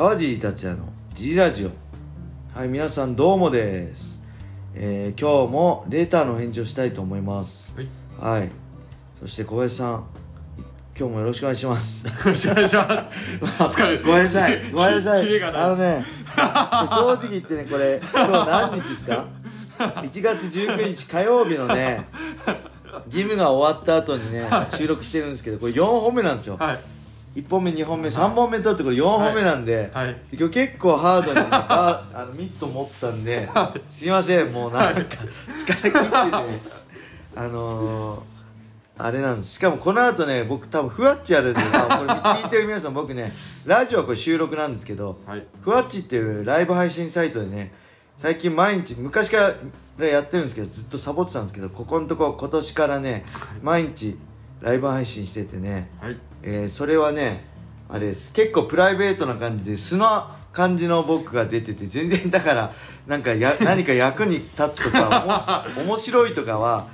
川尻達也の G ラジオ。はい皆さんどうもです、えー今日もレターの返事をしたいと思います。はい。はい。そして小林さん今日もよろしくお願いします。よろしくお願いします。疲れごめんなさい。ごめんなさい。あのね正直言ってねこれ今日何日ですか？1月19日火曜日のね ジムが終わった後にね収録してるんですけどこれ4本目なんですよ。はい。1本目2本目3本目取ってこれ4本目なんで、はい。今日結構ハードにねあ あのミット持ったんですいませんもうなんか疲れ切ってて あのー、あれなんですしかもこの後ね僕多分ふわっちやるんで、まあ、これ聞いてる皆さん僕ねラジオはこれ収録なんですけどはい。ふわっちっていうライブ配信サイトでね最近毎日昔からやってるんですけどずっとサボってたんですけどここのとこ今年からね毎日ライブ配信しててねはい。えーそれはねあれです。結構プライベートな感じで素の感じの僕が出てて全然だからなんかや 何か役に立つとか面白いとかは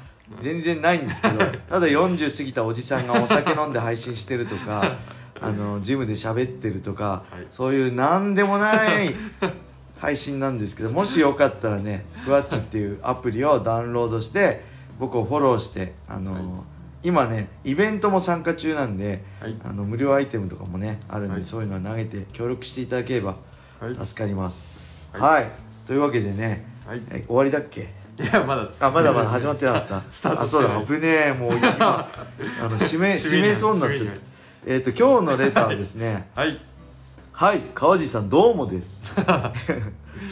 全然ないんですけどただ40過ぎたおじさんがお酒飲んで配信してるとか あのジムで喋ってるとか、はい。そういうなんでもない 配信なんですけどもしよかったらねふわっちっていうアプリをダウンロードして僕をフォローしてあの、はい今ねイベントも参加中なんで、はい。あの無料アイテムとかもねあるんで、はい。そういうのを投げて協力していただければはい。助かります。は、はい。というわけでね、はい。え終わりだっけ？いや、まだ。あまだまだ始まってなかった。スタートあそうだ危ねえもう今 あの締め締めそうになっちゃった。えっ、と今日のレターはですね。はい。はい川地さんどうもです。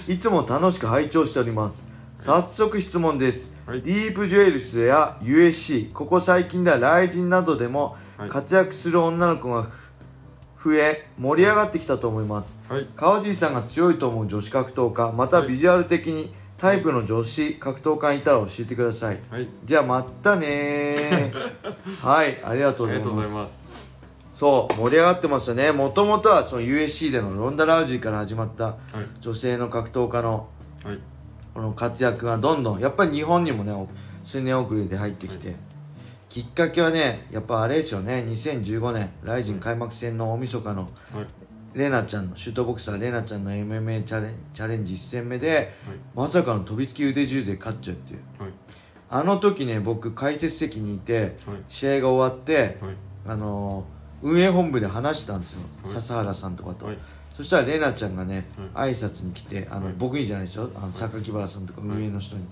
いつも楽しく拝聴しております早速質問です、はいディープジュエルスや USC ここ最近では雷神などでもはい活躍する女の子がふ増え盛り上がってきたと思いますはい。川尻さんが強いと思う女子格闘家またビジュアル的にタイプの女子格闘家いたら教えてくださいはい。じゃあまたねー はいありがとうございます。そう盛り上がってますよねもともとはその USC でのロンダ・ラウジーから始まったはい。女性の格闘家のはい。この活躍がどんどんやっぱり日本にもね数年遅れで入ってきて、きっかけはねやっぱあれですよね2015年ライジン開幕戦の大晦日のはい。レナちゃんのシュートボクサーレナちゃんの MMA チャレンチャレンジ1戦目ではい。まさかの飛びつき腕十で勝っちゃうっていうはい。あの時ね僕解説席にいてはい。試合が終わってはい。あのー運営本部で話したんですよ、はい笹原さんとかと、はい。そしたらレナちゃんがね、挨拶に来てあの、はい僕にじゃないですよ。あの榊原さんとか運営の人に、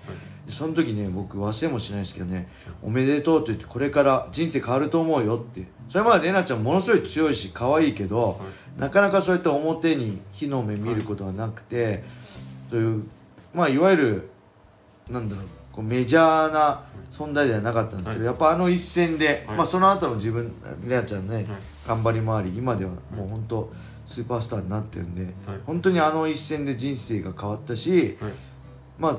その時ね僕忘れもしないですけどね「おめでとう」と言ってこれから人生変わると思うよって。それまでレナちゃんものすごい強いし可愛いけど、なかなかそうやって表に火の目見ることはなくて、そういうまあいわゆるなんだろうこうメジャーな存在ではなかったんですけど、はい。やっぱあの一戦で、はい。まあその後の自分レナちゃんのね、はい。頑張りもあり今ではもう本当スーパースターになってるんで、はい本当にあの一戦で人生が変わったし、はい。まあ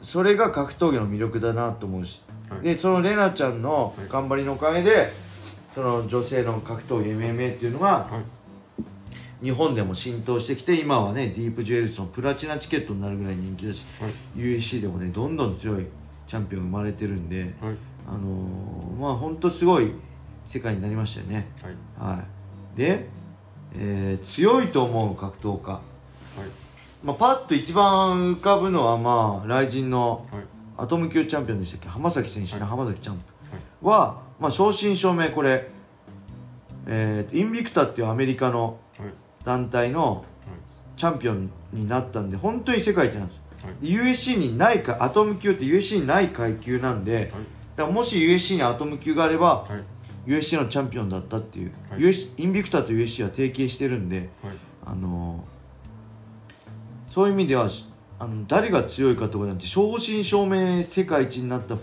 それが格闘技の魅力だなと思うし、はいでそのレナちゃんのはい頑張りのおかげで、その女性の格闘技 MMA っていうのがはい。日本でも浸透してきて今はねディープジュエルスのプラチナチケットになるぐらい人気だし、はい USC でもねどんどん強いチャンピオン生まれてるんで、はい。あのーまあ本当すごい世界になりましたよねはい。はいで、えー強いと思う格闘家、はい。まあ、パッと一番浮かぶのはまあ雷神のはい。アトム級チャンピオンでしたっけ？浜崎選手ね、はい浜崎チャンプは、まあ、正真正銘これ、えーインビクタっていうアメリカのはい。団体のはい。チャンピオンになったんで本当に世界一なんですはい。で USC にないかアトム級って USC にない階級なんではい。だからもし USC にアトム級があればはい。USC のチャンピオンだったっていう、はい。USC インビクタと USC は提携してるんではい。あのーそういう意味ではあの誰が強いかとかなんて正真正銘世界一になったフ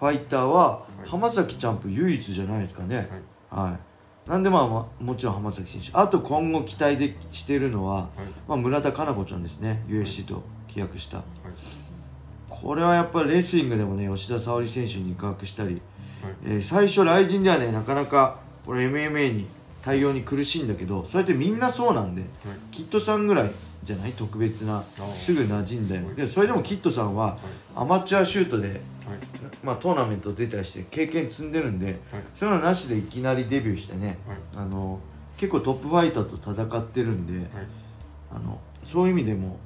ァイターは、はい。浜崎チャンプ唯一じゃないですかね。はい、なんでまあ、まあ、もちろん浜崎選手。あと今後期待でしてるのは、はい。まあ、村田佳菜子ちゃんですね。USC と契約した。はい。これはやっぱりレスリングでもね吉田沙保里選手に肉薄したり、はい。えー最初雷神ではねなかなかこれ MMA に対応に苦しいんだけどそれってみんなそうなんではい。キッドさんぐらいじゃない特別なーすぐ馴染んだよはいでそれでもキッドさんはアマチュアシュートで、はい。まあ、トーナメント出たりして経験積んでるんではい。そういうのなしでいきなりデビューしてねはい。あの結構トップファイターと戦ってるんで、はいあのそういう意味でも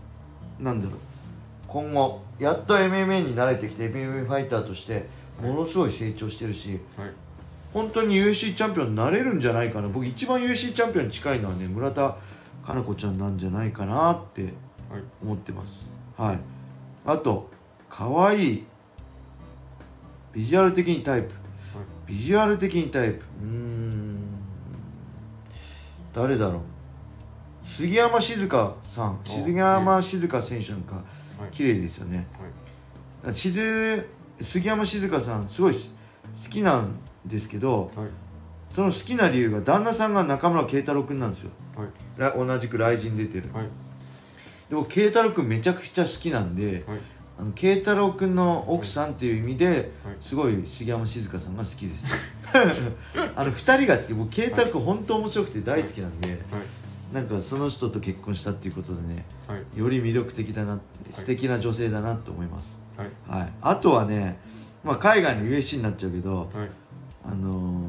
なんだろう今後やっと MMA に慣れてきて MMA ファイターとしてものすごい成長してるしはい。本当に UC チャンピオンになれるんじゃないかな。僕一番 UC チャンピオンに近いのはね村田佳菜子ちゃんなんじゃないかなってはい。思ってます。はい。あと可愛いビジュアル的にタイプ。ビジュアル的にタイプ。うーん。誰だろう。杉山静香さん。お杉山静香選手なんかはい。綺麗ですよね。はい。しず杉山静香さんすごい好きなんですけどはい。その好きな理由が旦那さんが中村慶太郎君なんですよ。はい。ら同じく雷神出てるはい。でも慶太郎君めちゃくちゃ好きなんではい。あの慶太郎君の奥さんっていう意味ではい。すごい杉山静香さんが好きです。あの2人が好き。僕慶太郎君本当面白くて大好きなんではい。なんかその人と結婚したっていうことでねはい。より魅力的だなって素敵な女性だなと思います、はい。はい、あとはね、まあ、海外の USC になっちゃうけど、はい。あの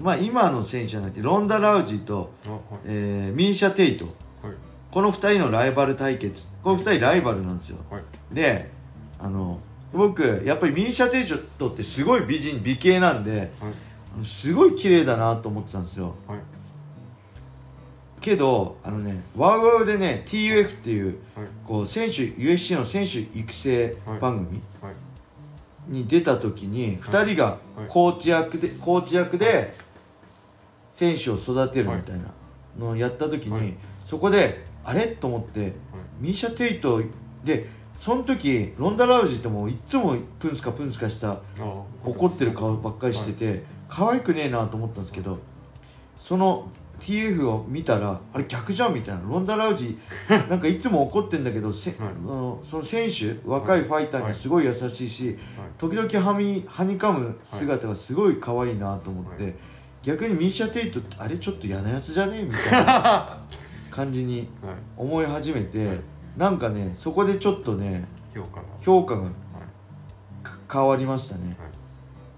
ーまあ、今の選手じゃなくてロンダ・ラウジーと、あはい。えーミーシャ・テイト。はい。この2人のライバル対決。この2人ライバルなんですよ。はい。であの僕やっぱりミーシャ・テイトってすごい美人美形なんですごい綺麗だなと思ってたんですよ。はいけどあのねワウワウでね TUF っていうはい。こう選手 USC の選手育成番組はい。に出た時に2人がはい。コーチ役でコーチ役で選手を育てるみたいなのをやった時はい。にそこであれ？と思ってミーシャ・テイトでその時ロンダ・ラウジーってもういっつもプンスカプンスカしたあ怒ってる顔ばっかりしてて可愛くねえなと思ったんですけどその TF を見たらあれ逆じゃんみたいな。ロンダ・ラウジー なんかいつも怒ってんだけどせ、はい。あのその選手若いファイターにすごい優しいし、時々はみはにかむ姿がすごい可愛いなと思って、はい。逆にミーシャ・テイトってあれちょっと嫌なやつじゃねえみたいな感じに はい。思い始めて、はい。なんかねそこでちょっとね評価が。評価が変わりましたね。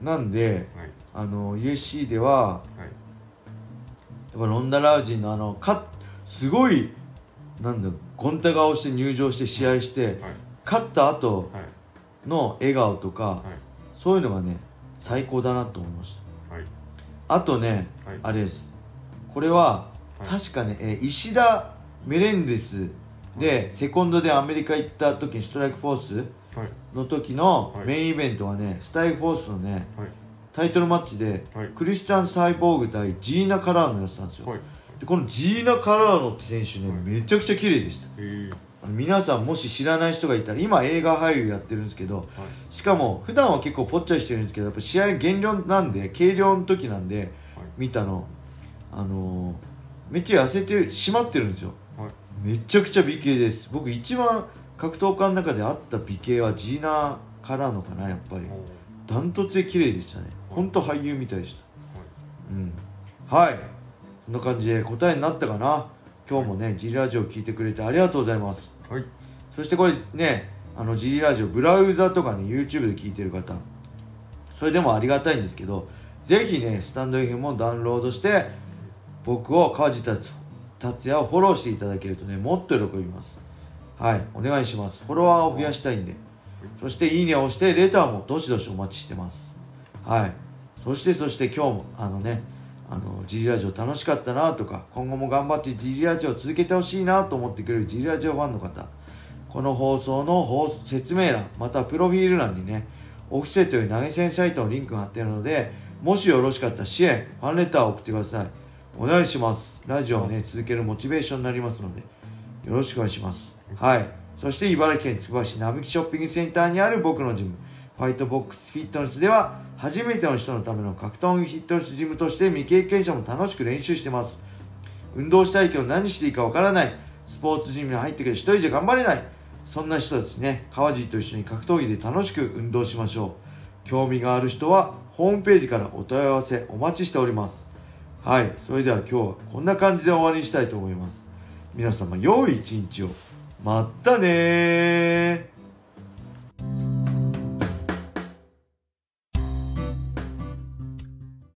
なんではい。あの USC でははいやっぱロンダ・ラウジーのあのかすごいなんだゴンタ顔して入場して試合して、はい。勝った後はい。の笑顔とか、はい。そういうのがね最高だなと思いました。はい。あとね、はい。あれです。これは、はい。確かね、えー石田メレンデスで、セコンドでアメリカ行った時にストライクフォースはい。の時のはい。メインイベントはね、ストライクフォースのねはいタイトルマッチで、はい。クリスチャン・サイボーグ対ジーナ・カラーノやってたんですよ、はい。でこのジーナ・カラーノって選手ね、はい。めちゃくちゃ綺麗でした。皆さんもし知らない人がいたら今映画俳優やってるんですけどはい。しかも普段は結構ぽっちゃりしてるんですけどやっぱ試合減量なんで軽量の時なんではい。見たの。あのーめっちゃ痩せてる締まってるんですよ。はい。めちゃくちゃ美形です。僕一番格闘家の中であった美形はジーナ・カラーノかなやっぱりダントツで綺麗でしたね。はい本当俳優みたいでした。はい。うん。はい。そんな感じで答えになったかな。今日もね G ラジオ聞いてくれてありがとうございます。はい。そしてこれねあの G ラジオブラウザとかね YouTube で聞いてる方。それでもありがたいんですけどぜひねスタンド FM をダウンロードして僕を川地達達也をフォローしていただけるとねもっと喜びます。はい。お願いします。フォロワーを増やしたいんでそしていいねを押してレターもどしどしお待ちしてます。はい。そしてそして今日もあのねあの G ラジオ楽しかったなとか今後も頑張って G ラジオを続けてほしいなと思ってくれる G ラジオファンの方この放送の放送説明欄またプロフィール欄にねオフセという投げ銭サイトのリンクが貼ってあるのでもしよろしかったら支援ファンレターを送ってください。お願いします。ラジオをね続けるモチベーションになりますのでよろしくお願いします。はい。そして茨城県つくば市並木ショッピングセンターにある僕のジム。ファイトボックスフィットネスでは初めての人のための格闘技フィットネスジムとして未経験者も楽しく練習してます。運動したいけど何していいかわからない。スポーツジムに入ってくる一人じゃ頑張れない。そんな人たちね川尻と一緒に格闘技で楽しく運動しましょう。興味がある人はホームページからお問い合わせお待ちしております。はいそれでは今日はこんな感じで終わりにしたいと思います。皆様良い一日を。まったねー。